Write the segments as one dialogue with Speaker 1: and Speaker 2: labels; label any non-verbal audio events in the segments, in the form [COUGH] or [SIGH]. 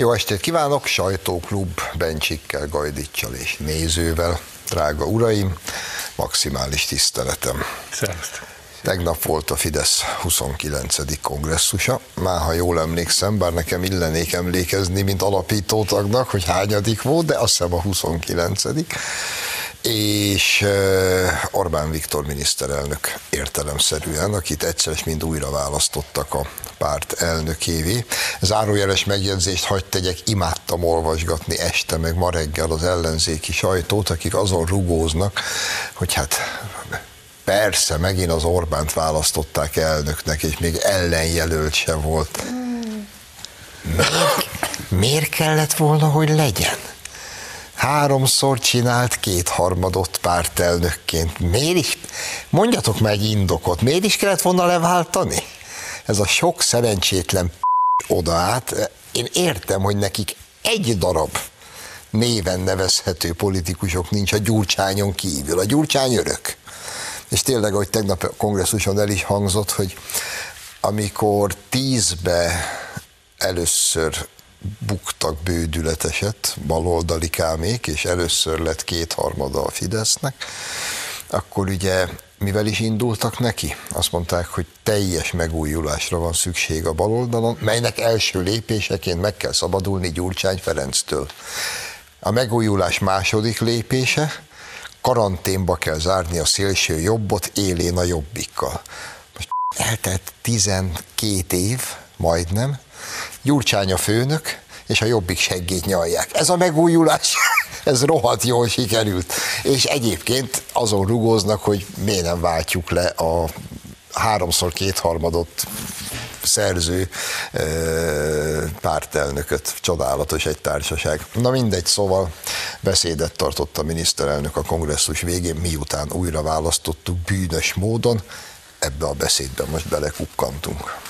Speaker 1: Jó estét kívánok, sajtóklub Bencsikkel, Gajdicsal és nézővel. Drága uraim, maximális tiszteletem.
Speaker 2: Szervusztok.
Speaker 1: Tegnap volt a Fidesz 29. kongresszusa, már ha jól emlékszem, bár nekem illenék emlékezni, mint alapítótagnak, hogy hányadik volt, de azt hiszem a 29 és Orbán Viktor miniszterelnök értelemszerűen, akit egyszer és mind újra választottak a párt elnökévé. Zárójeles megjegyzést hagyd tegyek, imádtam olvasgatni este, meg ma reggel az ellenzéki sajtót, akik azon rugóznak, hogy hát persze, megint az Orbánt választották elnöknek, és még ellenjelölt se volt. Miért, miért kellett volna, hogy legyen? Háromszor csinált kétharmadot pártelnökként. Miért is? Mondjatok meg indokot. Miért is kellett volna leváltani? Ez a sok szerencsétlen oda át. Én értem, hogy nekik egy darab néven nevezhető politikusok nincs a Gyurcsányon kívül. A Gyurcsány örök. És tényleg, ahogy tegnap a kongresszuson el is hangzott, hogy amikor tízbe először buktak bődületeset, baloldali kámék, és először lett kétharmada a Fidesznek, akkor ugye mivel is indultak neki? Azt mondták, hogy teljes megújulásra van szükség a baloldalon, melynek első lépéseként meg kell szabadulni Gyurcsány Ferenctől. A megújulás második lépése, karanténba kell zárni a szélső jobbot élén a jobbikkal. Most eltelt 12 év, majdnem, Gyurcsány a főnök, és a jobbik seggét nyalják. Ez a megújulás, [LAUGHS] ez rohadt jól sikerült. És egyébként azon rugóznak, hogy miért nem váltjuk le a háromszor kétharmadot szerző pártelnököt. Csodálatos egy társaság. Na mindegy, szóval beszédet tartott a miniszterelnök a kongresszus végén, miután újra választottuk bűnös módon. Ebbe a beszédbe most belekukkantunk.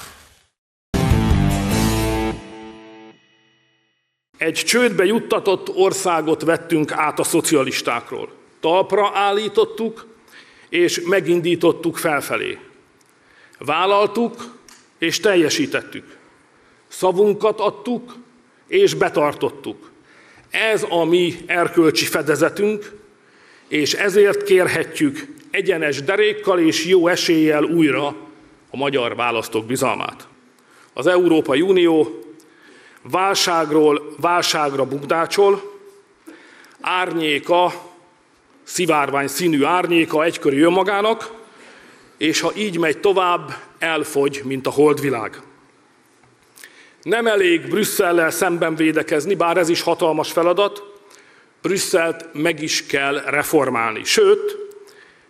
Speaker 2: Egy csődbe juttatott országot vettünk át a szocialistákról. Talpra állítottuk, és megindítottuk felfelé. Vállaltuk, és teljesítettük. Szavunkat adtuk, és betartottuk. Ez a mi erkölcsi fedezetünk, és ezért kérhetjük egyenes derékkal és jó eséllyel újra a magyar választók bizalmát. Az Európai Unió válságról válságra bukdácsol, árnyéka, szivárvány színű árnyéka egykörű önmagának, és ha így megy tovább, elfogy, mint a holdvilág. Nem elég Brüsszellel szemben védekezni, bár ez is hatalmas feladat, Brüsszelt meg is kell reformálni. Sőt,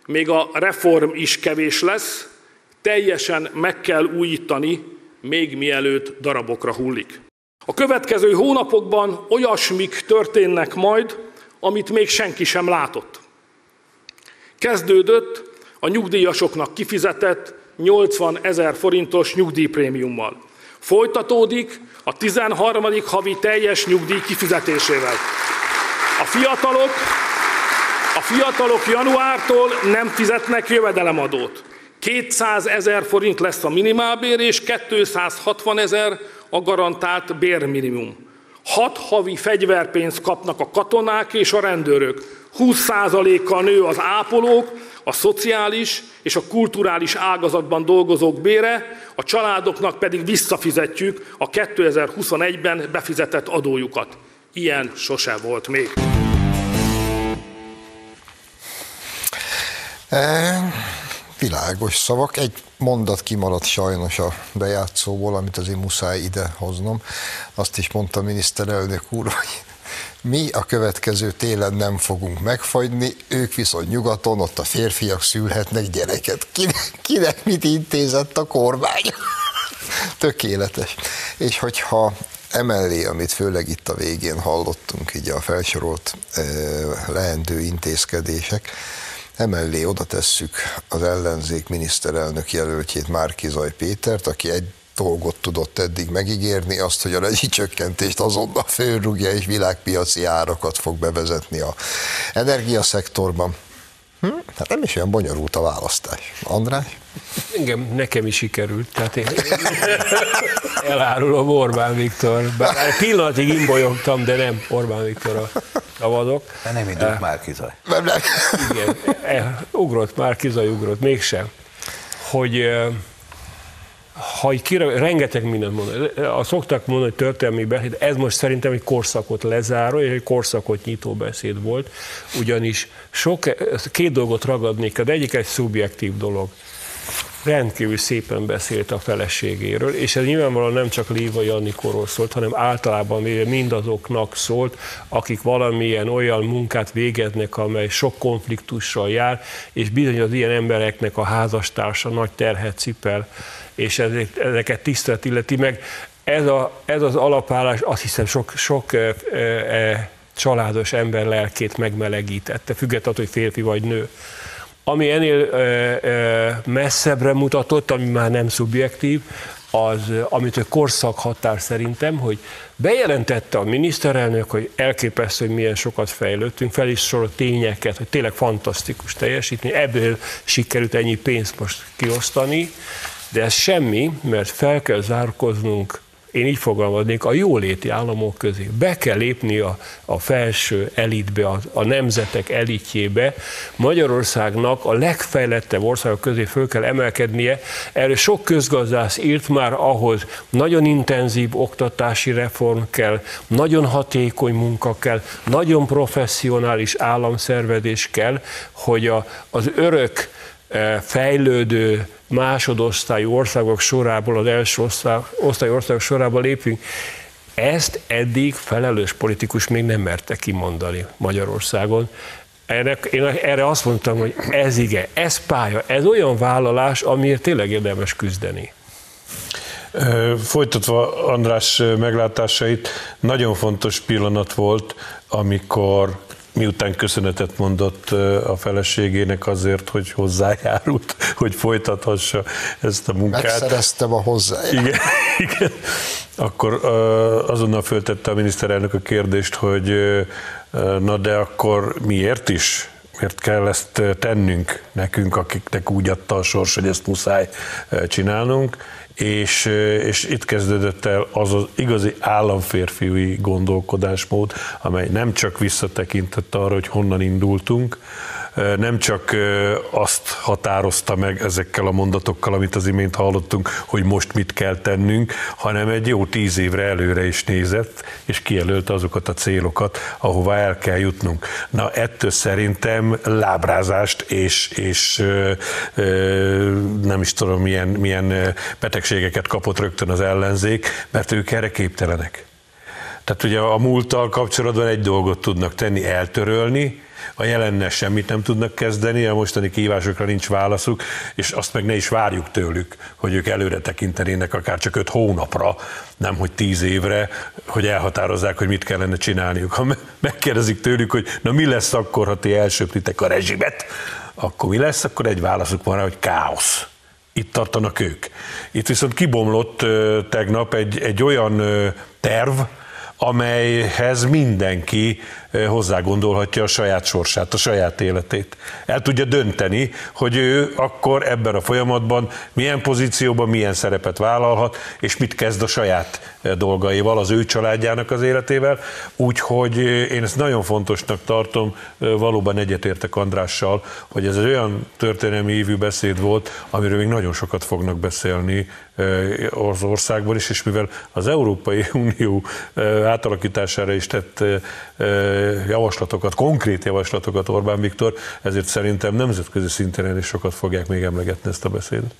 Speaker 2: még a reform is kevés lesz, teljesen meg kell újítani, még mielőtt darabokra hullik. A következő hónapokban olyasmik történnek majd, amit még senki sem látott. Kezdődött a nyugdíjasoknak kifizetett 80 ezer forintos nyugdíjprémiummal. Folytatódik a 13. havi teljes nyugdíj kifizetésével. A fiatalok, a fiatalok januártól nem fizetnek jövedelemadót. 200 ezer forint lesz a minimálbér, és 260 ezer a garantált bérminimum. Hat havi fegyverpénzt kapnak a katonák és a rendőrök. 20%-kal nő az ápolók, a szociális és a kulturális ágazatban dolgozók bére, a családoknak pedig visszafizetjük a 2021-ben befizetett adójukat. Ilyen sose volt még.
Speaker 1: Világos szavak. Egy mondat kimaradt sajnos a bejátszóból, amit azért muszáj ide hoznom. Azt is mondta a miniszterelnök úr, hogy mi a következő télen nem fogunk megfagyni, ők viszont nyugaton, ott a férfiak szülhetnek gyereket. Kinek, kinek mit intézett a kormány? [LAUGHS] Tökéletes. És hogyha emellé, amit főleg itt a végén hallottunk, így a felsorolt eh, leendő intézkedések, Emellé oda tesszük az ellenzék miniszterelnök jelöltjét Márkizaj Pétert, aki egy dolgot tudott eddig megígérni, azt, hogy a rezsicsökkentést azonnal fölrúgja és világpiaci árakat fog bevezetni a energiaszektorban. Hm? Hát nem is olyan bonyolult a választás. András?
Speaker 3: Engem, nekem is sikerült, tehát én [LAUGHS] elárulom Orbán Viktor. Bár pillanatig imbolyogtam, de nem Orbán Viktor a szavazok.
Speaker 4: De nem indult uh, Márkizaj.
Speaker 3: Igen, e, ugrott, Márkizaj ugrott, mégsem. Hogy uh, ha kire, rengeteg mindent mond, a szoktak mondani, hogy történelmi beszéd, ez most szerintem egy korszakot lezáró, és egy korszakot nyitó beszéd volt, ugyanis sok, két dolgot ragadnék, az egyik egy szubjektív dolog rendkívül szépen beszélt a feleségéről, és ez nyilvánvalóan nem csak Léva Jannikóról szólt, hanem általában mindazoknak szólt, akik valamilyen olyan munkát végeznek, amely sok konfliktussal jár, és bizony az ilyen embereknek a házastársa nagy terhet cipel, és ezeket tisztelet illeti meg. Ez, a, ez az alapállás azt hiszem sok, sok e, e, családos ember lelkét megmelegítette, függetlenül, hogy férfi vagy nő. Ami ennél ö, ö, messzebbre mutatott, ami már nem szubjektív, az, amit a korszak határ szerintem, hogy bejelentette a miniszterelnök, hogy elképesztő, hogy milyen sokat fejlődtünk, fel is sorolt tényeket, hogy tényleg fantasztikus teljesítmény, ebből sikerült ennyi pénzt most kiosztani, de ez semmi, mert fel kell zárkoznunk én így fogalmaznék, a jóléti államok közé. Be kell lépni a, a felső elitbe, a, a nemzetek elitjébe. Magyarországnak a legfejlettebb országok közé föl kell emelkednie. Erről sok közgazdász írt már ahhoz nagyon intenzív oktatási reform kell, nagyon hatékony munka kell, nagyon professzionális államszervedés kell, hogy a, az örök fejlődő másodosztályú országok sorából, az első osztályú országok sorából lépünk. Ezt eddig felelős politikus még nem merte kimondani Magyarországon. Erre, én erre azt mondtam, hogy ez ige, ez pálya, ez olyan vállalás, amiért tényleg érdemes küzdeni.
Speaker 5: Folytatva András meglátásait, nagyon fontos pillanat volt, amikor miután köszönetet mondott a feleségének azért, hogy hozzájárult, [LAUGHS] hogy folytathassa ezt a munkát.
Speaker 1: Megszereztem a hozzájárulást.
Speaker 5: Igen, [LAUGHS] igen. Akkor azonnal föltette a miniszterelnök a kérdést, hogy na de akkor miért is? Miért kell ezt tennünk nekünk, akiknek úgy adta a sors, hogy ezt muszáj csinálnunk? És, és itt kezdődött el az az igazi államférfiúi gondolkodásmód, amely nem csak visszatekintett arra, hogy honnan indultunk, nem csak azt határozta meg ezekkel a mondatokkal, amit az imént hallottunk, hogy most mit kell tennünk, hanem egy jó tíz évre előre is nézett, és kijelölte azokat a célokat, ahová el kell jutnunk. Na, ettől szerintem lábrázást és, és nem is tudom, milyen, milyen betegségeket kapott rögtön az ellenzék, mert ők erre képtelenek. Tehát ugye a múlttal kapcsolatban egy dolgot tudnak tenni, eltörölni, a jelennel semmit nem tudnak kezdeni, a mostani kívásokra nincs válaszuk, és azt meg ne is várjuk tőlük, hogy ők előre tekintenének akár csak öt hónapra, nem hogy tíz évre, hogy elhatározzák, hogy mit kellene csinálniuk. Ha megkérdezik tőlük, hogy na mi lesz akkor, ha ti elsöprítek a rezsimet, akkor mi lesz, akkor egy válaszuk van rá, hogy káosz. Itt tartanak ők. Itt viszont kibomlott tegnap egy, egy olyan terv, amelyhez mindenki hozzá gondolhatja a saját sorsát, a saját életét. El tudja dönteni, hogy ő akkor ebben a folyamatban milyen pozícióban, milyen szerepet vállalhat, és mit kezd a saját dolgaival, az ő családjának az életével. Úgyhogy én ezt nagyon fontosnak tartom, valóban egyetértek Andrással, hogy ez egy olyan történelmi évű beszéd volt, amiről még nagyon sokat fognak beszélni az országban is, és mivel az Európai [LAUGHS] Unió átalakítására is tett javaslatokat, konkrét javaslatokat Orbán Viktor, ezért szerintem nemzetközi szinten is sokat fogják még emlegetni ezt a beszédet.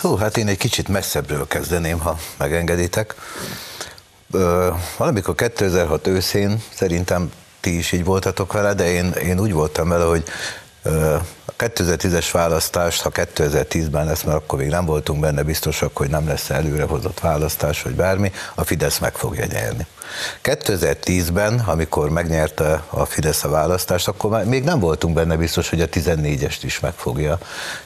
Speaker 4: Hú, hát én egy kicsit messzebbről kezdeném, ha megengeditek. Valamikor 2006 őszén szerintem ti is így voltatok vele, de én, én úgy voltam vele, hogy a 2010-es választást, ha 2010-ben lesz, mert akkor még nem voltunk benne biztosak, hogy nem lesz előrehozott választás, vagy bármi, a Fidesz meg fogja nyerni. 2010-ben, amikor megnyerte a Fidesz a választást, akkor már még nem voltunk benne biztos, hogy a 14-est is meg fogja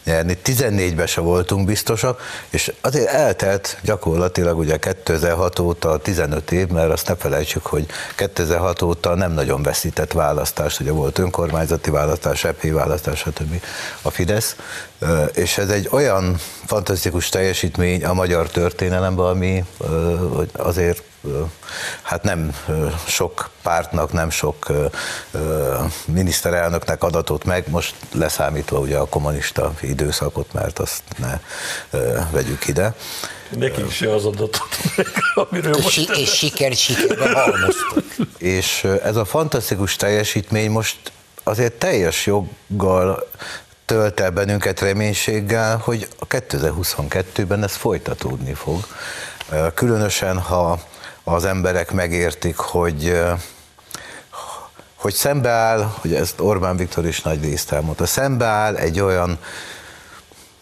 Speaker 4: nyerni. 14-ben se voltunk biztosak, és azért eltelt gyakorlatilag ugye 2006 óta 15 év, mert azt ne felejtsük, hogy 2006 óta nem nagyon veszített választást, ugye volt önkormányzati választás, EP választás, stb. a Fidesz, és ez egy olyan fantasztikus teljesítmény a magyar történelemben, ami azért hát nem sok pártnak, nem sok miniszterelnöknek adatot meg, most leszámítva ugye a kommunista időszakot, mert azt ne vegyük ide.
Speaker 5: Nekik se az adatot,
Speaker 6: amiről most és siker, sikerbe halmoztuk.
Speaker 4: És ez a fantasztikus teljesítmény most azért teljes joggal tölt el bennünket reménységgel, hogy a 2022-ben ez folytatódni fog. Különösen, ha az emberek megértik, hogy hogy szembeáll, hogy ezt Orbán Viktor is nagy részt elmondta, szembeáll egy olyan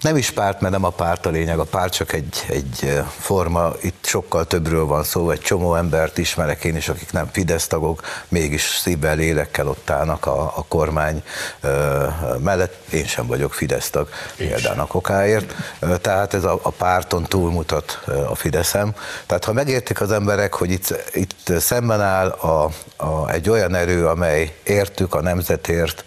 Speaker 4: nem is párt, mert nem a párt a lényeg, a párt csak egy, egy forma, itt sokkal többről van szó, egy csomó embert ismerek én is, akik nem Fidesz tagok, mégis szívvel, lélekkel ott állnak a, a kormány ö, mellett. Én sem vagyok Fidesz tag, példának okáért. Tehát ez a, a párton túlmutat a Fideszem. Tehát ha megértik az emberek, hogy itt, itt szemben áll a, a, egy olyan erő, amely értük a nemzetért,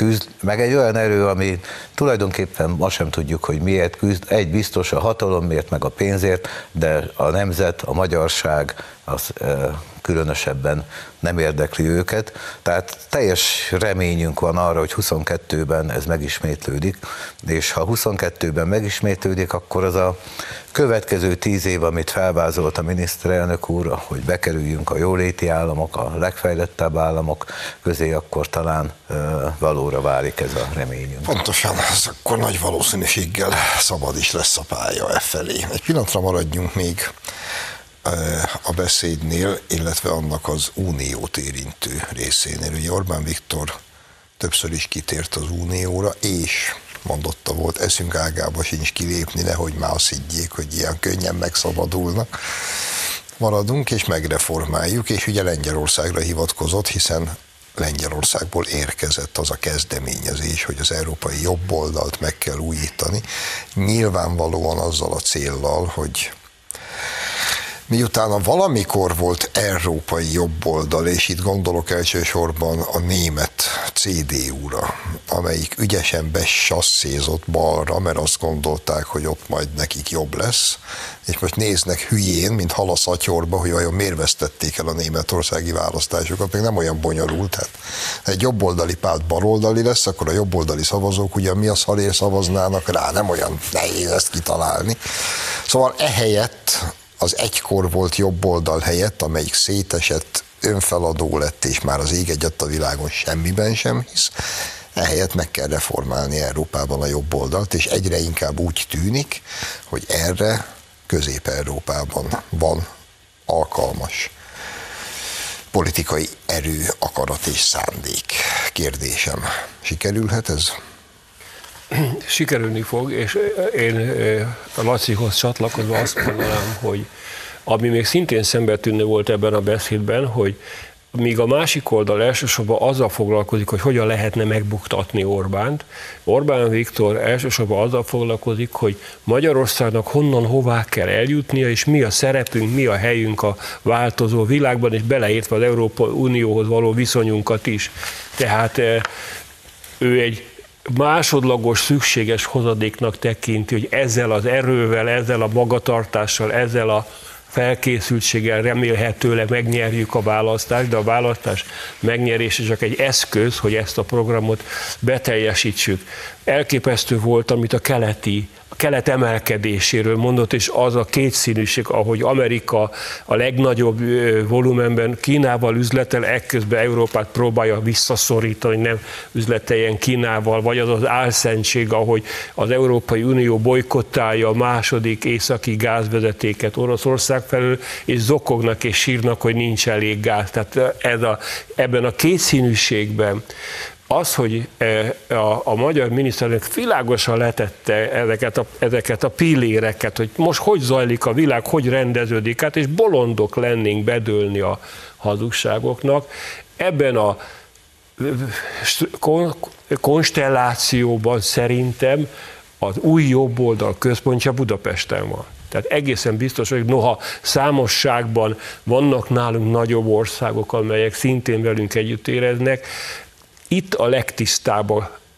Speaker 4: küzd, meg egy olyan erő, ami tulajdonképpen ma sem tudjuk, hogy miért küzd. Egy biztos a hatalomért, meg a pénzért, de a nemzet, a magyarság, az különösebben nem érdekli őket. Tehát teljes reményünk van arra, hogy 22-ben ez megismétlődik, és ha 22-ben megismétlődik, akkor az a következő tíz év, amit felvázolt a miniszterelnök úr, hogy bekerüljünk a jóléti államok, a legfejlettebb államok közé, akkor talán valóra válik ez a reményünk.
Speaker 1: Pontosan, ez akkor nagy valószínűséggel szabad is lesz a pálya e felé. Egy pillanatra maradjunk még a beszédnél, illetve annak az uniót érintő részénél. Ugye Orbán Viktor többször is kitért az unióra, és mondotta volt, eszünk ágába sincs kilépni, nehogy már azt higgyék, hogy ilyen könnyen megszabadulnak. Maradunk és megreformáljuk, és ugye Lengyelországra hivatkozott, hiszen Lengyelországból érkezett az a kezdeményezés, hogy az európai jobboldalt meg kell újítani, nyilvánvalóan azzal a céllal, hogy miután valamikor volt európai jobboldal, és itt gondolok elsősorban a német CDU-ra, amelyik ügyesen besasszézott balra, mert azt gondolták, hogy ott majd nekik jobb lesz, és most néznek hülyén, mint hal a szatyorba, hogy vajon miért vesztették el a németországi választásokat, még nem olyan bonyolult. Hát egy jobboldali párt baloldali lesz, akkor a jobboldali szavazók ugyan mi a szalér szavaznának rá, nem olyan nehéz ezt kitalálni. Szóval ehelyett az egykor volt jobb oldal helyett, amelyik szétesett, önfeladó lett, és már az ég egyet a világon semmiben sem hisz, ehelyett meg kell reformálni Európában a jobb oldalt, és egyre inkább úgy tűnik, hogy erre Közép-Európában van alkalmas politikai erő, akarat és szándék. Kérdésem, sikerülhet ez? [CLEARS THROAT]
Speaker 3: sikerülni fog, és én a Lacihoz csatlakozva azt mondanám, hogy ami még szintén szembetűnő volt ebben a beszédben, hogy míg a másik oldal elsősorban azzal foglalkozik, hogy hogyan lehetne megbuktatni Orbánt, Orbán Viktor elsősorban azzal foglalkozik, hogy Magyarországnak honnan hová kell eljutnia, és mi a szerepünk, mi a helyünk a változó világban, és beleértve az Európa Unióhoz való viszonyunkat is. Tehát ő egy másodlagos szükséges hozadéknak tekinti, hogy ezzel az erővel, ezzel a magatartással, ezzel a felkészültséggel remélhetőleg megnyerjük a választást, de a választás megnyerése csak egy eszköz, hogy ezt a programot beteljesítsük. Elképesztő volt, amit a keleti kelet emelkedéséről mondott, és az a kétszínűség, ahogy Amerika a legnagyobb volumenben Kínával üzletel, ekközben Európát próbálja visszaszorítani, nem üzleteljen Kínával, vagy az az álszentség, ahogy az Európai Unió bolykottálja a második északi gázvezetéket Oroszország felől, és zokognak és sírnak, hogy nincs elég gáz. Tehát ez a, ebben a kétszínűségben az, hogy e, a, a magyar miniszterelnök világosan letette ezeket a, ezeket a pilléreket, hogy most hogy zajlik a világ, hogy rendeződik át, és bolondok lennénk bedőlni a hazugságoknak. Ebben a konstellációban szerintem az új jobboldal központja Budapesten van. Tehát egészen biztos, hogy noha számosságban vannak nálunk nagyobb országok, amelyek szintén velünk együtt éreznek, itt a legtisztább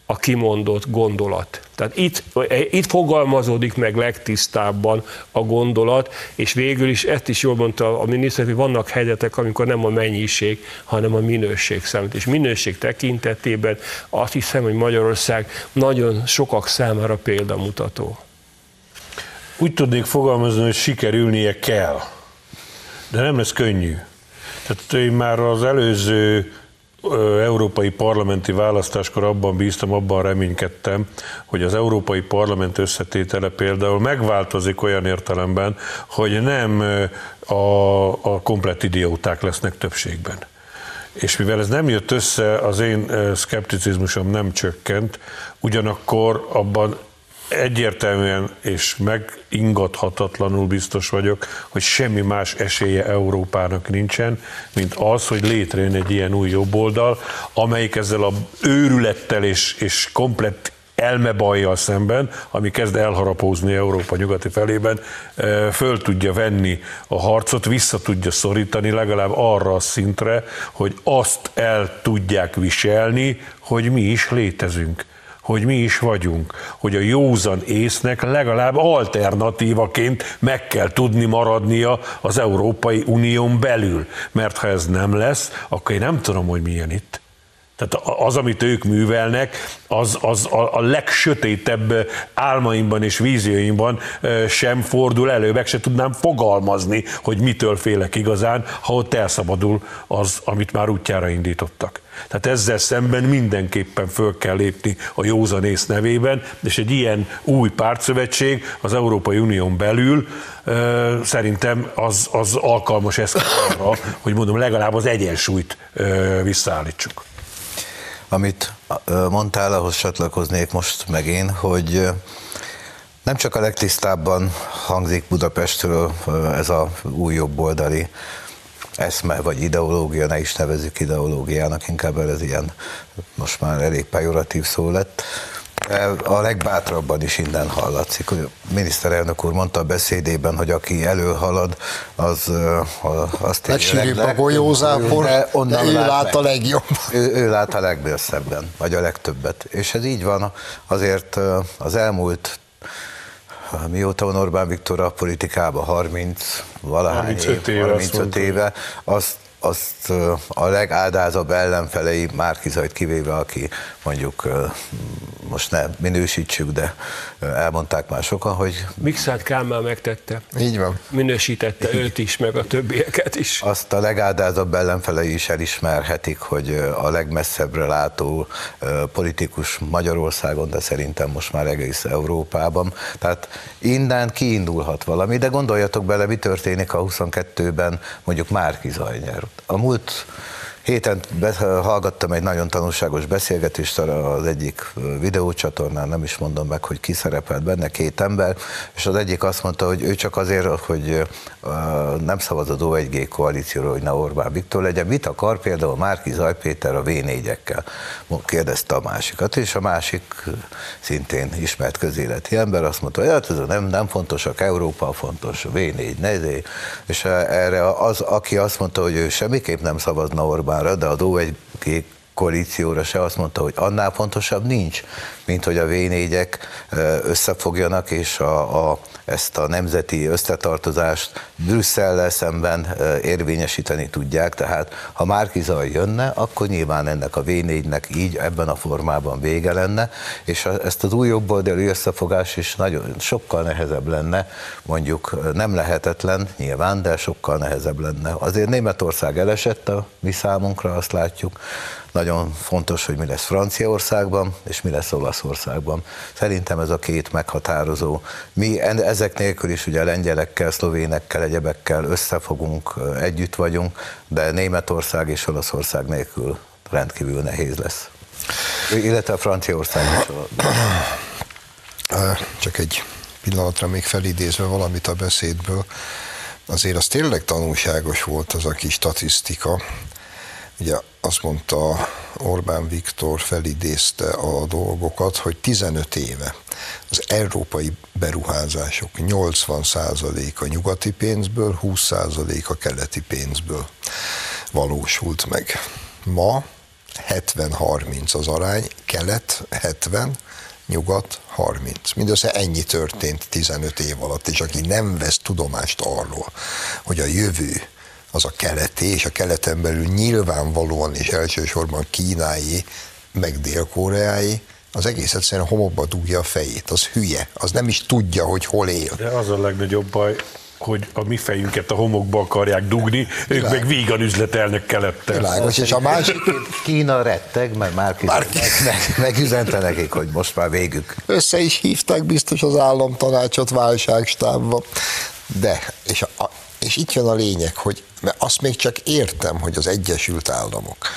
Speaker 3: a kimondott gondolat. Tehát itt, itt fogalmazódik meg legtisztábban a gondolat, és végül is ezt is jól mondta a miniszter, hogy vannak helyzetek, amikor nem a mennyiség, hanem a minőség számít. És minőség tekintetében azt hiszem, hogy Magyarország nagyon sokak számára példamutató.
Speaker 5: Úgy tudnék fogalmazni, hogy sikerülnie kell, de nem lesz könnyű. Tehát én már az előző európai parlamenti választáskor abban bíztam, abban reménykedtem, hogy az európai parlament összetétele például megváltozik olyan értelemben, hogy nem a, a komplet idióták lesznek többségben. És mivel ez nem jött össze, az én szkepticizmusom nem csökkent, ugyanakkor abban egyértelműen és megingathatatlanul biztos vagyok, hogy semmi más esélye Európának nincsen, mint az, hogy létrejön egy ilyen új jobboldal, amelyik ezzel a őrülettel és, és komplett elmebajjal szemben, ami kezd elharapózni Európa nyugati felében, föl tudja venni a harcot, vissza tudja szorítani legalább arra a szintre, hogy azt el tudják viselni, hogy mi is létezünk hogy mi is vagyunk, hogy a józan észnek legalább alternatívaként meg kell tudni maradnia az Európai Unión belül. Mert ha ez nem lesz, akkor én nem tudom, hogy milyen itt. Tehát az, amit ők művelnek, az, az a, a legsötétebb álmaimban és vízióimban sem fordul elő, meg se tudnám fogalmazni, hogy mitől félek igazán, ha ott elszabadul az, amit már útjára indítottak. Tehát ezzel szemben mindenképpen föl kell lépni a józanész nevében, és egy ilyen új pártszövetség az Európai Unión belül szerintem az, az alkalmas eszköz arra, hogy mondom, legalább az egyensúlyt visszaállítsuk.
Speaker 4: Amit mondtál, ahhoz csatlakoznék most meg én, hogy nem csak a legtisztábban hangzik Budapestről ez a új jobboldali eszme vagy ideológia, ne is nevezzük ideológiának, inkább ez ilyen most már elég pejoratív szó lett. A legbátrabban is innen hallatszik. A miniszterelnök úr mondta a beszédében, hogy aki előhalad, az azt
Speaker 1: Legsűrűbb a golyózápor, de, onnan de ő lát, lát a legjobb.
Speaker 4: Ő, ő lát a legbőszebben, vagy a legtöbbet. És ez így van. Azért az elmúlt mióta van Orbán Viktor a politikában, 30 valahány 35 év, 35 éve, azt azt a legádázabb ellenfelei, Márkizajt kivéve, aki mondjuk most ne minősítsük, de elmondták már sokan, hogy...
Speaker 3: Mixát Kálmán megtette.
Speaker 1: Így van.
Speaker 3: Minősítette őt is, meg a többieket is.
Speaker 4: Azt a legádázabb ellenfelei is elismerhetik, hogy a legmesszebbre látó politikus Magyarországon, de szerintem most már egész Európában. Tehát innen kiindulhat valami, de gondoljatok bele, mi történik a 22-ben mondjuk Márkizaj nyer. A Héten hallgattam egy nagyon tanulságos beszélgetést az egyik videócsatornán, nem is mondom meg, hogy ki szerepelt benne, két ember, és az egyik azt mondta, hogy ő csak azért, hogy nem szavazott o 1G koalícióra, hogy ne Orbán Viktor legyen. Mit akar például Márki Zajpéter a V4-ekkel? Kérdezte a másikat, és a másik szintén ismert közéleti ember azt mondta, hogy hát ez nem, nem fontosak, Európa fontos, V4, nezé. És erre az, aki azt mondta, hogy ő semmiképp nem szavazna Orbán Orbánra, de a o 1 koalícióra se azt mondta, hogy annál fontosabb nincs, mint hogy a V4-ek összefogjanak, és a, a, ezt a nemzeti összetartozást Brüsszellel szemben érvényesíteni tudják. Tehát ha Márkizaj jönne, akkor nyilván ennek a V4-nek így ebben a formában vége lenne, és ezt az új jobboldali összefogás is nagyon sokkal nehezebb lenne, mondjuk nem lehetetlen nyilván, de sokkal nehezebb lenne. Azért Németország elesett a mi számunkra, azt látjuk, nagyon fontos, hogy mi lesz Franciaországban, és mi lesz Olaszországban. Szerintem ez a két meghatározó. Mi ezek nélkül is ugye lengyelekkel, szlovénekkel, egyebekkel összefogunk, együtt vagyunk, de Németország és Olaszország nélkül rendkívül nehéz lesz. Illetve Franciaország is.
Speaker 1: Csak egy pillanatra még felidézve valamit a beszédből, azért az tényleg tanulságos volt az a kis statisztika, Ugye azt mondta Orbán Viktor, felidézte a dolgokat, hogy 15 éve az európai beruházások 80% a nyugati pénzből, 20% a keleti pénzből valósult meg. Ma 70-30 az arány, kelet 70, nyugat 30. Mindössze ennyi történt 15 év alatt, és aki nem vesz tudomást arról, hogy a jövő az a keleti, és a keleten belül nyilvánvalóan és elsősorban kínái, meg dél-koreái, az egész egyszerűen homokba dugja a fejét, az hülye, az nem is tudja, hogy hol él.
Speaker 5: De az a legnagyobb baj, hogy a mi fejünket a homokba akarják dugni, ők meg vígan üzletelnek kelettel.
Speaker 1: Világos, és a másik,
Speaker 4: Kína retteg, mert már
Speaker 1: Már-
Speaker 4: meg, meg, megüzente nekik, hogy most már végük.
Speaker 1: össze is hívták biztos az államtanácsot válságstábba. De, és, a, és itt jön a lényeg, hogy mert azt még csak értem, hogy az Egyesült Államok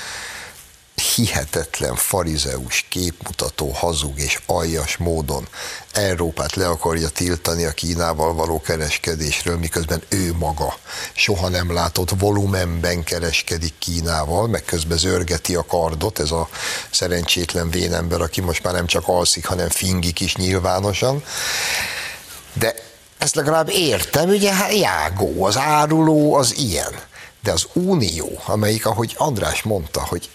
Speaker 1: hihetetlen farizeus, képmutató, hazug és aljas módon Európát le akarja tiltani a Kínával való kereskedésről, miközben ő maga soha nem látott volumenben kereskedik Kínával, meg közben zörgeti a kardot, ez a szerencsétlen vénember, aki most már nem csak alszik, hanem fingik is nyilvánosan. De ezt legalább értem, ugye hát jágó, az áruló az ilyen. De az unió, amelyik, ahogy András mondta, hogy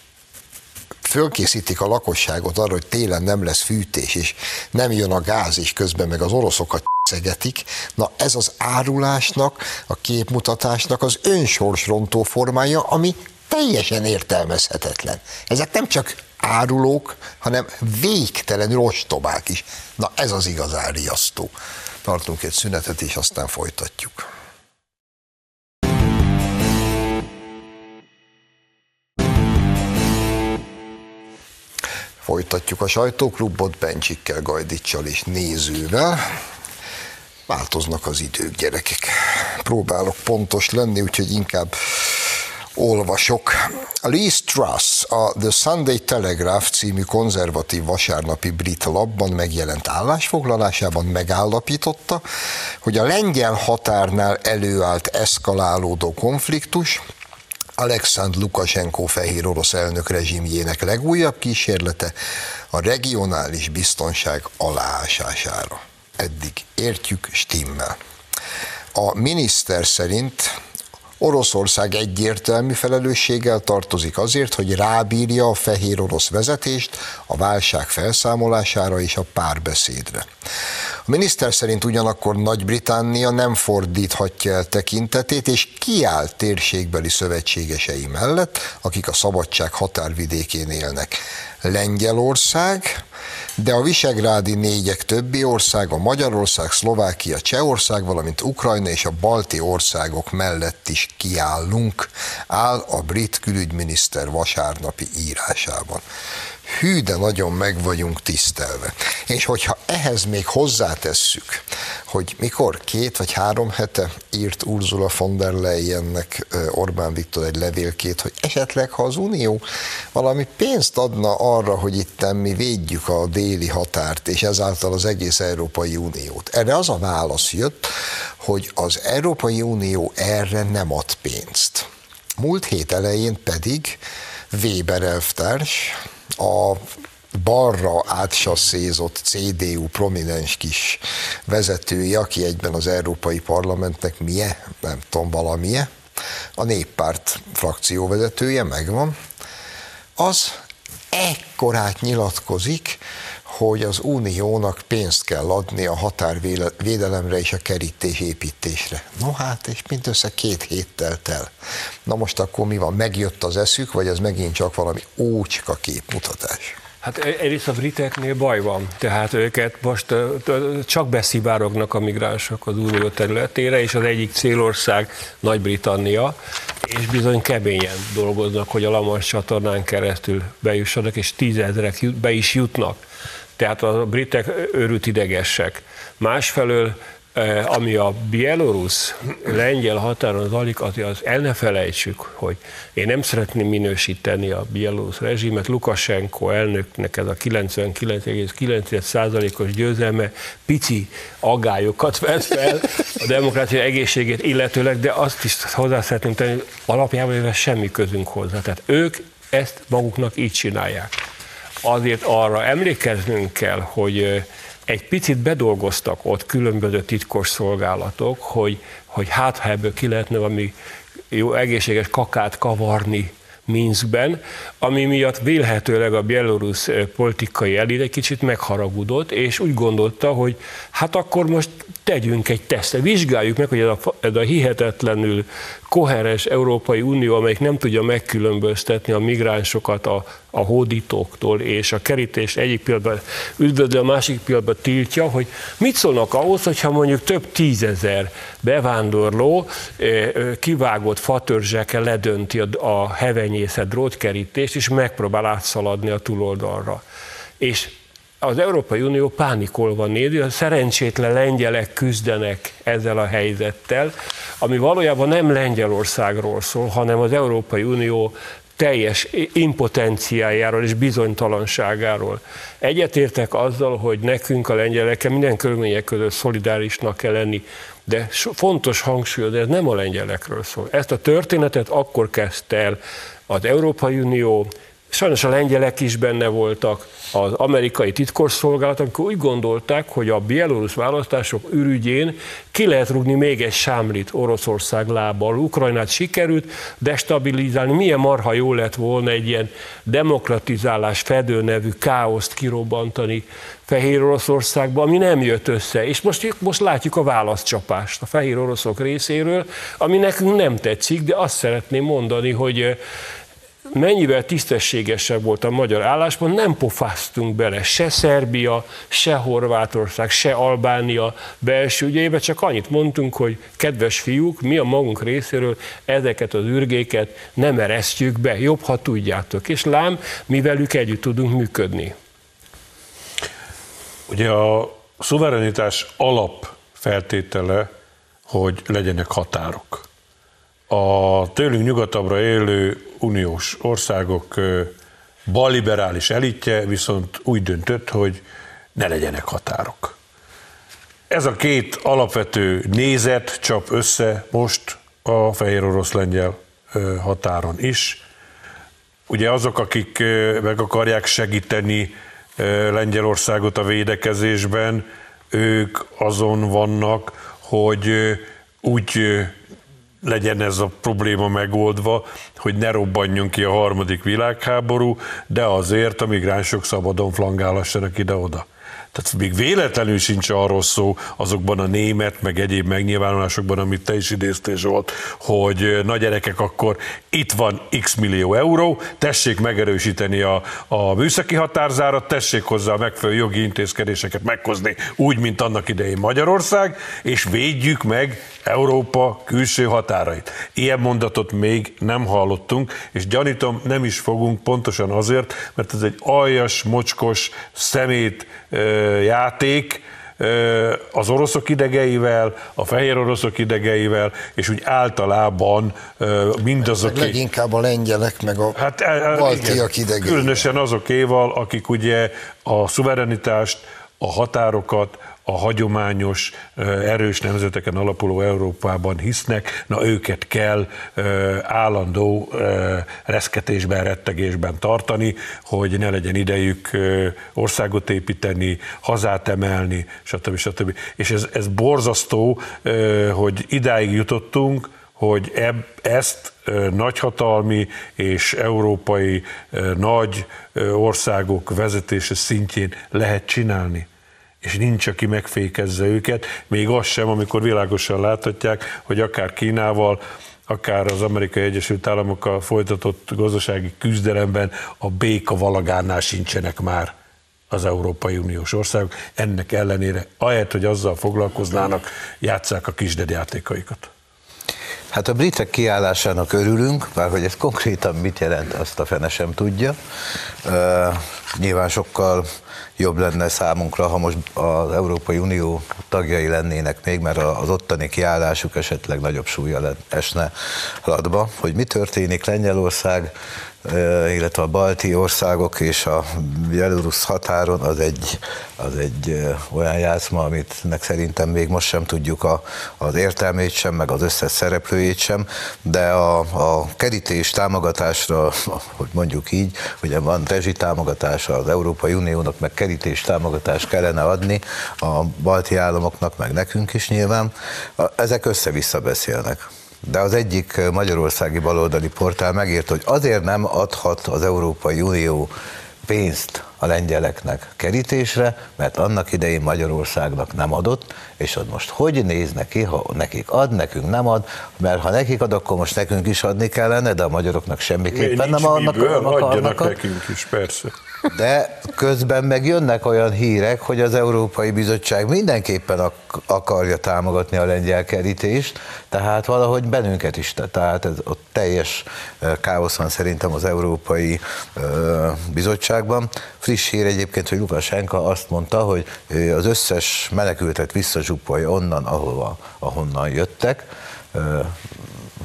Speaker 1: fölkészítik a lakosságot arra, hogy télen nem lesz fűtés, és nem jön a gáz, és közben meg az oroszokat szegetik. Na ez az árulásnak, a képmutatásnak az önsorsrontó formája, ami teljesen értelmezhetetlen. Ezek nem csak árulók, hanem végtelenül ostobák is. Na ez az igazán riasztó. Tartunk egy szünetet, és aztán folytatjuk. Folytatjuk a sajtóklubot Bencsikkel, Gajdicsal és nézővel. Változnak az idők, gyerekek. Próbálok pontos lenni, úgyhogy inkább olvasok. Liz Truss, a The Sunday Telegraph című konzervatív vasárnapi brit labban megjelent állásfoglalásában megállapította, hogy a lengyel határnál előállt eszkalálódó konfliktus Alexandr Lukashenko fehér orosz elnök rezsimjének legújabb kísérlete a regionális biztonság aláásására. Eddig értjük, stimmel. A miniszter szerint Oroszország egyértelmű felelősséggel tartozik azért, hogy rábírja a fehér orosz vezetést a válság felszámolására és a párbeszédre. A miniszter szerint ugyanakkor Nagy-Britannia nem fordíthatja el tekintetét, és kiáll térségbeli szövetségesei mellett, akik a szabadság határvidékén élnek. Lengyelország, de a visegrádi négyek többi ország, a Magyarország, Szlovákia, Csehország, valamint Ukrajna és a balti országok mellett is kiállunk, áll a brit külügyminiszter vasárnapi írásában. Hű, de nagyon meg vagyunk tisztelve. És hogyha ehhez még hozzátesszük, hogy mikor két vagy három hete írt Ursula von der Leyennek Orbán Viktor egy levélkét, hogy esetleg, ha az Unió valami pénzt adna arra, hogy itt mi védjük a déli határt, és ezáltal az egész Európai Uniót. Erre az a válasz jött, hogy az Európai Unió erre nem ad pénzt. Múlt hét elején pedig Weber elvtárs, a balra átsasszézott CDU prominens kis vezetője, aki egyben az Európai Parlamentnek milyen, nem tudom, valamilyen, a néppárt frakcióvezetője megvan, az ekkorát nyilatkozik, hogy az uniónak pénzt kell adni a határvédelemre és a kerítés építésre. No hát, és mindössze két héttel tel. Na most akkor mi van? Megjött az eszük, vagy ez megint csak valami ócska képmutatás?
Speaker 3: Hát egyrészt a briteknél baj van, tehát őket most csak beszivárognak a migránsok az unió területére, és az egyik célország Nagy-Britannia, és bizony keményen dolgoznak, hogy a Lamas csatornán keresztül bejussanak, és tízezrek be is jutnak. Tehát a britek őrült idegesek. Másfelől eh, ami a bielorusz lengyel határon zajlik, azért az el ne felejtsük, hogy én nem szeretném minősíteni a bielorusz rezsimet. Lukashenko elnöknek ez a 99,9%-os győzelme pici aggályokat vet fel a demokrácia egészségét illetőleg, de azt is hozzá szeretném tenni, hogy alapjában semmi közünk hozzá. Tehát ők ezt maguknak így csinálják azért arra emlékeznünk kell, hogy egy picit bedolgoztak ott különböző titkos szolgálatok, hogy, hogy hát ha ebből ki lehetne valami jó egészséges kakát kavarni Minskben, ami miatt vélhetőleg a bielorusz politikai elit egy kicsit megharagudott, és úgy gondolta, hogy hát akkor most tegyünk egy tesztet, vizsgáljuk meg, hogy ez a, ez a hihetetlenül koherens Európai Unió, amelyik nem tudja megkülönböztetni a migránsokat a, a hódítóktól, és a kerítés egyik pillanatban üdvözli, a másik pillanatban tiltja, hogy mit szólnak ahhoz, hogyha mondjuk több tízezer bevándorló kivágott fatörzsekkel ledönti a, a hevenyészet drótkerítést, és megpróbál átszaladni a túloldalra. És az Európai Unió pánikolva nézi, a szerencsétlen lengyelek küzdenek ezzel a helyzettel, ami valójában nem Lengyelországról szól, hanem az Európai Unió teljes impotenciájáról és bizonytalanságáról. Egyetértek azzal, hogy nekünk a lengyelekkel minden körülmények között szolidárisnak kell lenni, de fontos hangsúly, de ez nem a lengyelekről szól. Ezt a történetet akkor kezdte el az Európai Unió, sajnos a lengyelek is benne voltak, az amerikai titkosszolgálat, amikor úgy gondolták, hogy a bielorusz választások ürügyén ki lehet rugni még egy sámlit Oroszország lábbal. Ukrajnát sikerült destabilizálni. Milyen marha jó lett volna egy ilyen demokratizálás fedő nevű káoszt kirobbantani Fehér Oroszországban, ami nem jött össze. És most, most látjuk a válaszcsapást a fehér oroszok részéről, ami nekünk nem tetszik, de azt szeretném mondani, hogy mennyivel tisztességesebb volt a magyar álláspont, nem pofáztunk bele se Szerbia, se Horvátország, se Albánia belső ügyeibe, csak annyit mondtunk, hogy kedves fiúk, mi a magunk részéről ezeket az ürgéket nem eresztjük be, jobb, ha tudjátok. És lám, mi velük együtt tudunk működni.
Speaker 5: Ugye a szuverenitás alap feltétele, hogy legyenek határok. A tőlünk nyugatabbra élő uniós országok balliberális elitje viszont úgy döntött, hogy ne legyenek határok. Ez a két alapvető nézet csap össze most a fehér orosz-lengyel határon is. Ugye azok, akik meg akarják segíteni Lengyelországot a védekezésben, ők azon vannak, hogy úgy legyen ez a probléma megoldva, hogy ne robbanjon ki a harmadik világháború, de azért a migránsok szabadon flangálhassanak ide-oda. Tehát még véletlenül sincs arról szó azokban a német, meg egyéb megnyilvánulásokban, amit te is idéztél Zsolt, hogy na gyerekek, akkor itt van x millió euró, tessék megerősíteni a, a műszaki határzárat, tessék hozzá a megfelelő jogi intézkedéseket meghozni, úgy, mint annak idején Magyarország, és védjük meg Európa külső határait. Ilyen mondatot még nem hallottunk, és gyanítom, nem is fogunk pontosan azért, mert ez egy aljas, mocskos, szemét játék, az oroszok idegeivel, a fehér oroszok idegeivel, és úgy általában mindazok...
Speaker 1: Leginkább a lengyelek, meg a hát, baltiak idegeivel.
Speaker 5: Különösen azokéval, akik ugye a szuverenitást, a határokat, a hagyományos, erős nemzeteken alapuló Európában hisznek, na őket kell állandó reszketésben, rettegésben tartani, hogy ne legyen idejük országot építeni, hazát emelni, stb. stb. És ez, ez borzasztó, hogy idáig jutottunk, hogy eb, ezt nagyhatalmi és európai nagy országok vezetése szintjén lehet csinálni és nincs, aki megfékezze őket, még az sem, amikor világosan láthatják, hogy akár Kínával, akár az Amerikai Egyesült Államokkal folytatott gazdasági küzdelemben a béka valagánál sincsenek már az Európai Uniós országok. Ennek ellenére, ahelyett, hogy azzal foglalkoznának, játsszák a kisdedjátékaikat.
Speaker 4: Hát a britek kiállásának örülünk, bár hogy ez konkrétan mit jelent, azt a fene sem tudja. Uh, nyilván sokkal jobb lenne számunkra, ha most az Európai Unió tagjai lennének még, mert az ottani kiállásuk esetleg nagyobb súlya esne ladba. Hogy mi történik Lengyelország illetve a balti országok és a Belarus határon az egy, az egy olyan játszma, amit meg szerintem még most sem tudjuk a, az értelmét sem, meg az összes szereplőjét sem, de a, a kerítés támogatásra, [LAUGHS] hogy mondjuk így, ugye van rezsi támogatása az Európai Uniónak, meg kerítés támogatást kellene adni a balti államoknak, meg nekünk is nyilván, ezek össze-vissza beszélnek. De az egyik magyarországi baloldali portál megírta, hogy azért nem adhat az Európai Unió pénzt a lengyeleknek kerítésre, mert annak idején Magyarországnak nem adott, és ott most hogy néz neki, ha nekik ad, nekünk nem ad, mert ha nekik ad, akkor most nekünk is adni kellene, de a magyaroknak semmiképpen nem adnak,
Speaker 5: miből, adjanak
Speaker 4: ad.
Speaker 5: nekünk is, persze.
Speaker 4: De közben meg jönnek olyan hírek, hogy az Európai Bizottság mindenképpen ak- akarja támogatni a lengyel kerítést, tehát valahogy bennünket is, te- tehát ez ott teljes káosz van szerintem az Európai Bizottságban. Friss hír egyébként, hogy Lukasenka azt mondta, hogy az összes menekültet visszazsupolja onnan, ahova, ahonnan jöttek,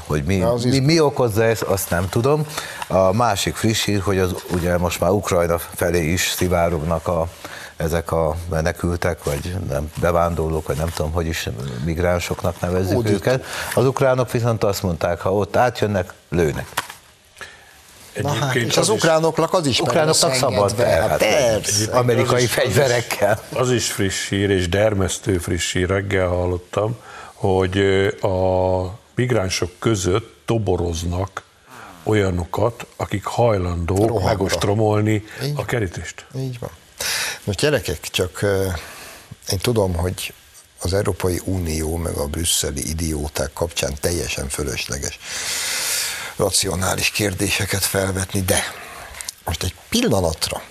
Speaker 4: hogy mi, mi, mi okozza ezt, azt nem tudom. A másik friss hír, hogy az, ugye most már Ukrajna felé is szivárognak a, ezek a menekültek, vagy nem, bevándorlók, vagy nem tudom, hogy is migránsoknak nevezzük
Speaker 1: Hódítók.
Speaker 4: őket. Az ukránok viszont azt mondták, ha ott átjönnek, lőnek.
Speaker 1: Na hát, és az
Speaker 5: az
Speaker 1: ukránoknak az is
Speaker 4: Ukránoknak szabad fel,
Speaker 1: Hát persze.
Speaker 4: amerikai
Speaker 5: az is- az is-
Speaker 4: fegyverekkel.
Speaker 5: Az is friss hír, és dermesztő friss hír, reggel hallottam, hogy a migránsok között toboroznak olyanokat, akik hajlandók
Speaker 1: Rohannak.
Speaker 5: megostromolni
Speaker 1: Így.
Speaker 5: a kerítést.
Speaker 1: Így van. Most gyerekek, csak én tudom, hogy az Európai Unió meg a brüsszeli idióták kapcsán teljesen fölösleges racionális kérdéseket felvetni, de most egy pillanatra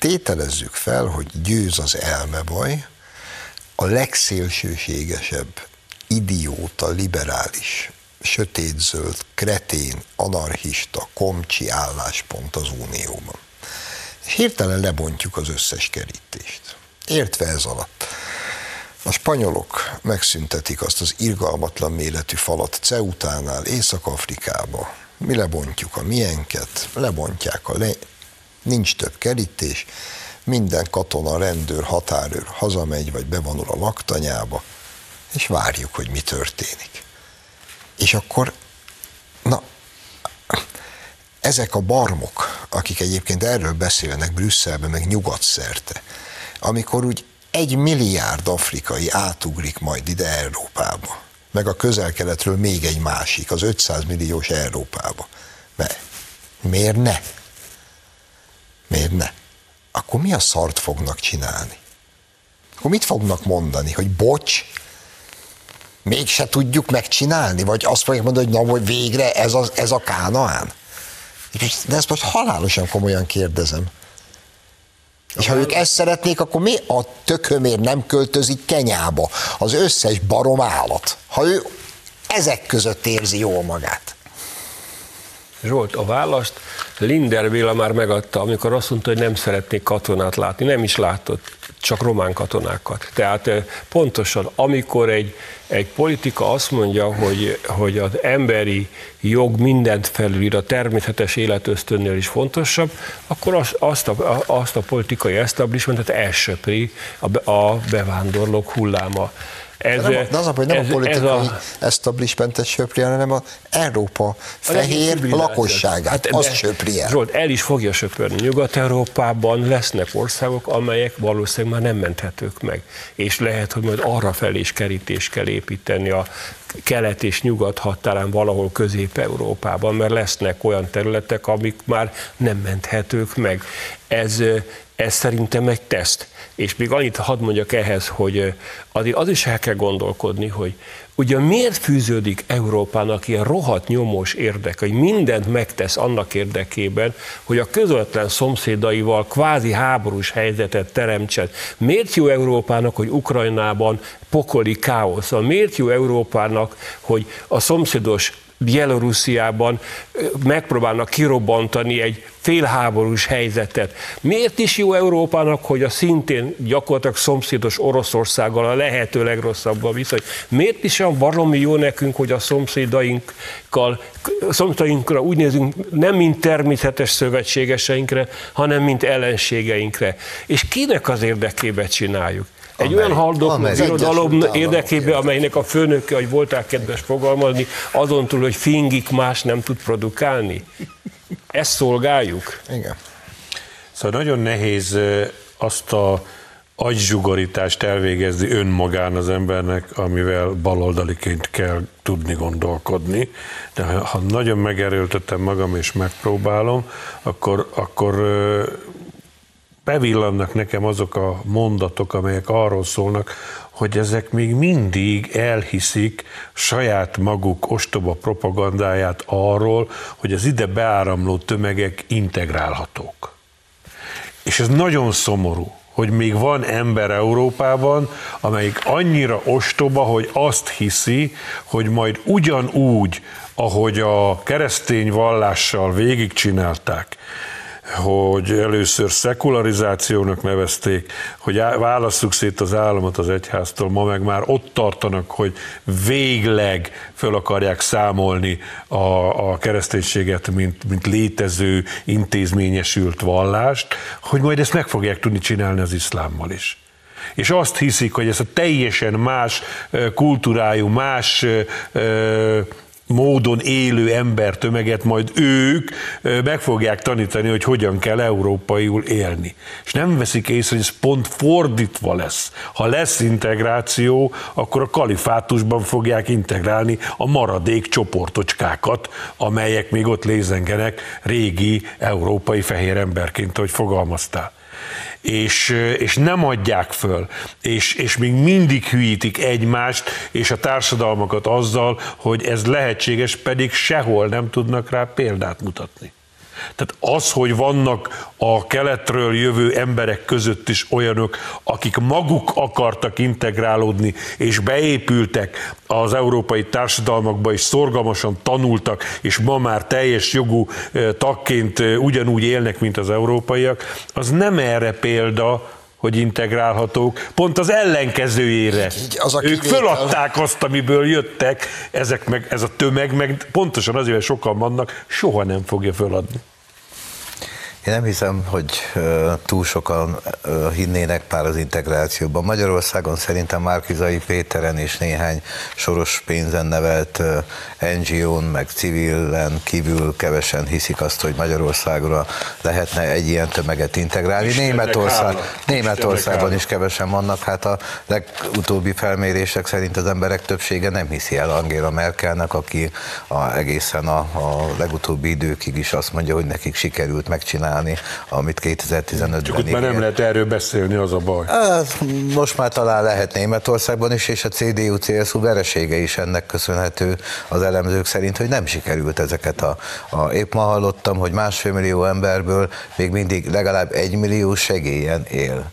Speaker 1: tételezzük fel, hogy győz az elmebaj, a legszélsőségesebb, idióta, liberális, sötétzöld, kretén, anarchista, komcsi álláspont az Unióban. És hirtelen lebontjuk az összes kerítést. Értve ez alatt. A spanyolok megszüntetik azt az irgalmatlan méretű falat Ceutánál, Észak-Afrikába. Mi lebontjuk a miénket, lebontják a le... Nincs több kerítés, minden katona, rendőr, határőr hazamegy, vagy bevonul a laktanyába, és várjuk, hogy mi történik. És akkor, na, ezek a barmok, akik egyébként erről beszélnek Brüsszelben, meg nyugat-szerte, amikor úgy egy milliárd afrikai átugrik majd ide Európába, meg a közel-keletről még egy másik, az 500 milliós Európába. Mert miért ne? Miért ne? Akkor mi a szart fognak csinálni? Akkor mit fognak mondani, hogy bocs, mégse tudjuk megcsinálni? Vagy azt fogják mondani, hogy na, hogy végre ez a, ez a Kánaán? De ezt most halálosan komolyan kérdezem. És ha ők ezt szeretnék, akkor mi a tökömért nem költözik Kenyába az összes barom állat? Ha ő ezek között érzi jól magát.
Speaker 3: Zsolt, a választ Linder Béla már megadta, amikor azt mondta, hogy nem szeretnék katonát látni. Nem is látott, csak román katonákat. Tehát eh, pontosan, amikor egy, egy politika azt mondja, hogy, hogy az emberi jog mindent felülír, a természetes életösztönnél is fontosabb, akkor azt, azt, a, azt a politikai establishmentet elsöpri a, a bevándorlók hulláma. Ez,
Speaker 1: nem, a- de az a, hogy nem
Speaker 3: ez-
Speaker 1: a politikai
Speaker 3: ez a,
Speaker 1: establishmentet söpri hanem az Európa fehér
Speaker 3: civilizáció.
Speaker 1: lakosságát. Hát, azt söpri el.
Speaker 3: Zsolt, el is fogja söpörni. Nyugat-Európában lesznek országok, amelyek valószínűleg már nem menthetők meg. És lehet, hogy majd arra felé is kerítés kell építeni a kelet és nyugat határán valahol Közép-Európában, mert lesznek olyan területek, amik már nem menthetők meg. Ez, ez szerintem egy teszt. És még annyit hadd mondjak ehhez, hogy azért az is el kell gondolkodni, hogy ugye miért fűződik Európának ilyen rohadt nyomós érdek, hogy mindent megtesz annak érdekében, hogy a közvetlen szomszédaival kvázi háborús helyzetet teremtsen. Miért jó Európának, hogy Ukrajnában pokoli káosz? Miért jó Európának, hogy a szomszédos Bielorussziában megpróbálnak kirobbantani egy félháborús helyzetet. Miért is jó Európának, hogy a szintén gyakorlatilag szomszédos Oroszországgal a lehető legrosszabb a viszony? Miért is olyan baromi jó nekünk, hogy a szomszédainkkal, szomszédainkra úgy nézünk, nem mint természetes szövetségeseinkre, hanem mint ellenségeinkre. És kinek az érdekébe csináljuk? Egy
Speaker 4: Ameri-
Speaker 3: olyan haldokló
Speaker 4: Amerikai
Speaker 3: irodalom
Speaker 1: Egyesült Államok
Speaker 3: érdekében, amelynek a főnöke, hogy voltál kedves fogalmazni, azon túl, hogy fingik más nem tud produkálni. Ezt szolgáljuk.
Speaker 1: Igen.
Speaker 5: Szóval nagyon nehéz azt a, agyzsugorítást elvégezni önmagán az embernek, amivel baloldaliként kell tudni gondolkodni. De ha nagyon megerőltetem magam és megpróbálom, akkor, akkor bevillannak nekem azok a mondatok, amelyek arról szólnak, hogy ezek még mindig elhiszik saját maguk ostoba propagandáját arról, hogy az ide beáramló tömegek integrálhatók. És ez nagyon szomorú, hogy még van ember Európában, amelyik annyira ostoba, hogy azt hiszi, hogy majd ugyanúgy, ahogy a keresztény vallással végigcsinálták, hogy először szekularizációnak nevezték, hogy válasszuk szét az államot az egyháztól, ma meg már ott tartanak, hogy végleg föl akarják számolni a, a kereszténységet, mint, mint létező, intézményesült vallást, hogy majd ezt meg fogják tudni csinálni az iszlámmal is. És azt hiszik, hogy ez a teljesen más kultúrájú, más módon élő embertömeget majd ők meg fogják tanítani, hogy hogyan kell európaiul élni. És nem veszik észre, hogy ez pont fordítva lesz. Ha lesz integráció, akkor a kalifátusban fogják integrálni a maradék csoportocskákat, amelyek még ott lézengenek régi európai fehér emberként, ahogy fogalmaztál és, és nem adják föl, és, és még mindig hűítik egymást és a társadalmakat azzal, hogy ez lehetséges, pedig sehol nem tudnak rá példát mutatni. Tehát az, hogy vannak a keletről jövő emberek között is olyanok, akik maguk akartak integrálódni, és beépültek az európai társadalmakba, és szorgalmasan tanultak, és ma már teljes jogú tagként ugyanúgy élnek, mint az európaiak, az nem erre példa, hogy integrálhatók, pont az ellenkezőjére. Így, az a ők föladták azt, amiből jöttek, ezek meg, ez a tömeg meg pontosan azért, hogy sokan vannak, soha nem fogja föladni.
Speaker 4: Én nem hiszem, hogy túl sokan hinnének már az integrációban. Magyarországon szerintem Márkizai Péteren és néhány soros pénzen nevelt NGO-n, meg civilen kívül kevesen hiszik azt, hogy Magyarországra lehetne egy ilyen tömeget integrálni. Németország, Németországban is kevesen vannak. Hát a legutóbbi felmérések szerint az emberek többsége nem hiszi el Angela Merkelnek, aki a, egészen a, a legutóbbi időkig is azt mondja, hogy nekik sikerült megcsinálni csinálni, amit 2015-ben
Speaker 5: Csak ott már nem lehet erről beszélni, az a baj.
Speaker 4: Most már talán lehet Németországban is, és a CDU-CSU veresége is ennek köszönhető az elemzők szerint, hogy nem sikerült ezeket a, a épp ma hallottam, hogy másfél millió emberből még mindig legalább egy millió segélyen él.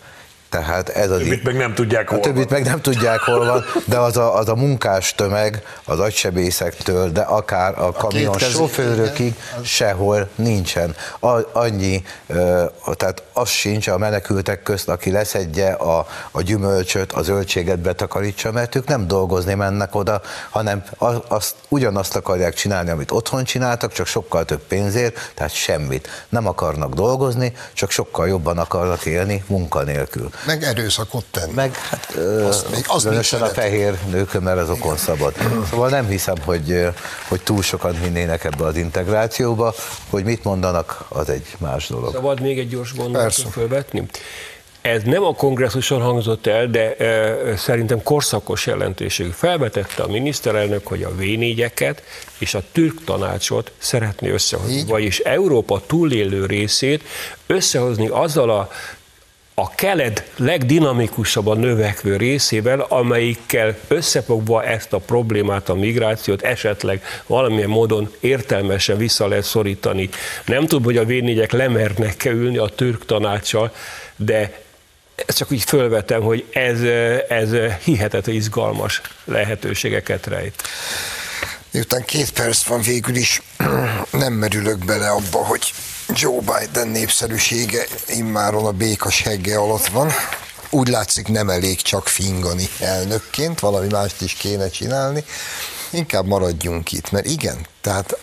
Speaker 5: Tehát ez az többit meg nem tudják hol
Speaker 4: A többit van. meg nem tudják hol van, de az a, az a munkás tömeg az agysebészektől, de akár a kamion a sofőrökig sehol nincsen. A, annyi, tehát az sincs a menekültek közt, aki leszedje a, a gyümölcsöt, a zöldséget betakarítsa, mert ők nem dolgozni mennek oda, hanem azt, ugyanazt akarják csinálni, amit otthon csináltak, csak sokkal több pénzért, tehát semmit. Nem akarnak dolgozni, csak sokkal jobban akarnak élni munkanélkül.
Speaker 1: Meg erőszakot tenni.
Speaker 4: Meg hát, azt, még az különösen a fehér nőkön, mert az okon szabad. Szóval nem hiszem, hogy, hogy túl sokan hinnének ebbe az integrációba, hogy mit mondanak, az egy más dolog.
Speaker 3: Szabad még egy gyors gondolatot fölvetni? Ez nem a kongresszuson hangzott el, de e, szerintem korszakos jelentőségű. Felvetette a miniszterelnök, hogy a v és a türk tanácsot szeretné összehozni, Így? vagyis Európa túlélő részét összehozni azzal a a kelet legdinamikusabban növekvő részével, amelyikkel összefogva ezt a problémát, a migrációt esetleg valamilyen módon értelmesen vissza lehet szorítani. Nem tudom, hogy a v lemernek -e ülni a türk tanácssal, de ezt csak úgy fölvetem, hogy ez, ez hihetetlen izgalmas lehetőségeket rejt.
Speaker 1: Miután két perc van végül is, [CLEARS THROAT] nem merülök bele abba, hogy Joe Biden népszerűsége immáron a béka segge alatt van. Úgy látszik nem elég csak fingani elnökként, valami mást is kéne csinálni. Inkább maradjunk itt, mert igen, tehát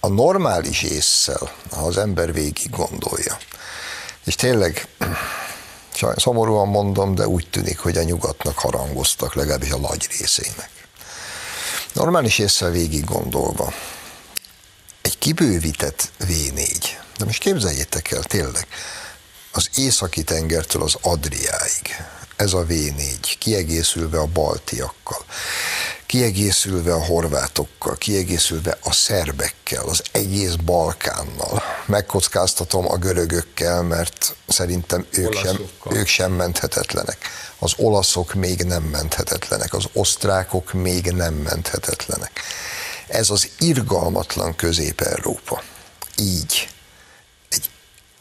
Speaker 1: a normális észszel, ha az ember végig gondolja, és tényleg [CLEARS THROAT] szomorúan mondom, de úgy tűnik, hogy a nyugatnak harangoztak, legalábbis a nagy részének. Normális észre végig gondolva, egy kibővített V4, de most képzeljétek el, tényleg, az északi tengertől az Adriáig, ez a V4, kiegészülve a baltiakkal, kiegészülve a horvátokkal, kiegészülve a szerbekkel, az egész Balkánnal. Megkockáztatom a görögökkel, mert szerintem ők sem, ők sem menthetetlenek. Az olaszok még nem menthetetlenek, az osztrákok még nem menthetetlenek. Ez az irgalmatlan Közép-Európa. Így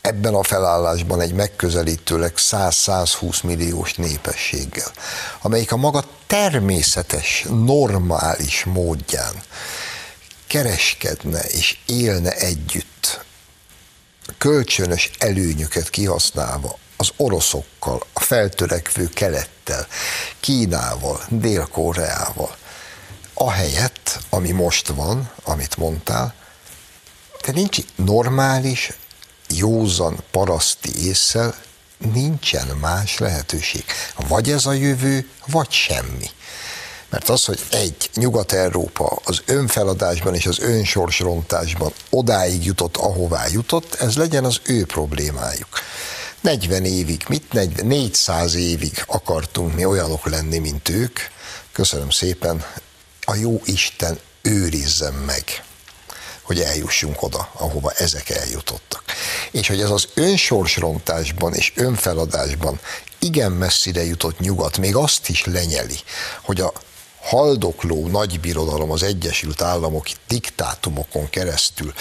Speaker 1: ebben a felállásban egy megközelítőleg 100-120 milliós népességgel, amelyik a maga természetes, normális módján kereskedne és élne együtt, kölcsönös előnyöket kihasználva az oroszokkal, a feltörekvő kelettel, Kínával, Dél-Koreával, ahelyett, ami most van, amit mondtál, de nincs normális, józan paraszti észsel, nincsen más lehetőség. Vagy ez a jövő, vagy semmi. Mert az, hogy egy Nyugat-Európa az önfeladásban és az önsorsrontásban odáig jutott, ahová jutott, ez legyen az ő problémájuk. 40 évig, mit 40, 400 évig akartunk mi olyanok lenni, mint ők. Köszönöm szépen, a jó Isten őrizzen meg hogy eljussunk oda, ahova ezek eljutottak. És hogy ez az önsorsrontásban és önfeladásban igen messzire jutott nyugat, még azt is lenyeli, hogy a haldokló nagybirodalom az Egyesült Államok diktátumokon keresztül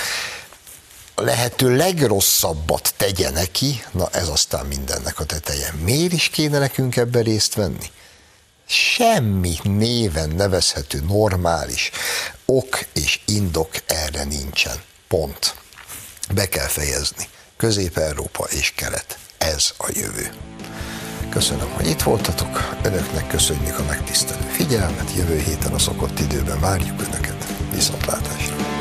Speaker 1: lehető legrosszabbat tegye neki, na ez aztán mindennek a teteje. Miért is kéne nekünk ebben részt venni? Semmi néven nevezhető normális ok és indok erre nincsen. Pont. Be kell fejezni. Közép-Európa és Kelet. Ez a jövő. Köszönöm, hogy itt voltatok. Önöknek köszönjük a megtisztelő figyelmet. Jövő héten a szokott időben várjuk Önöket. Viszontlátásra.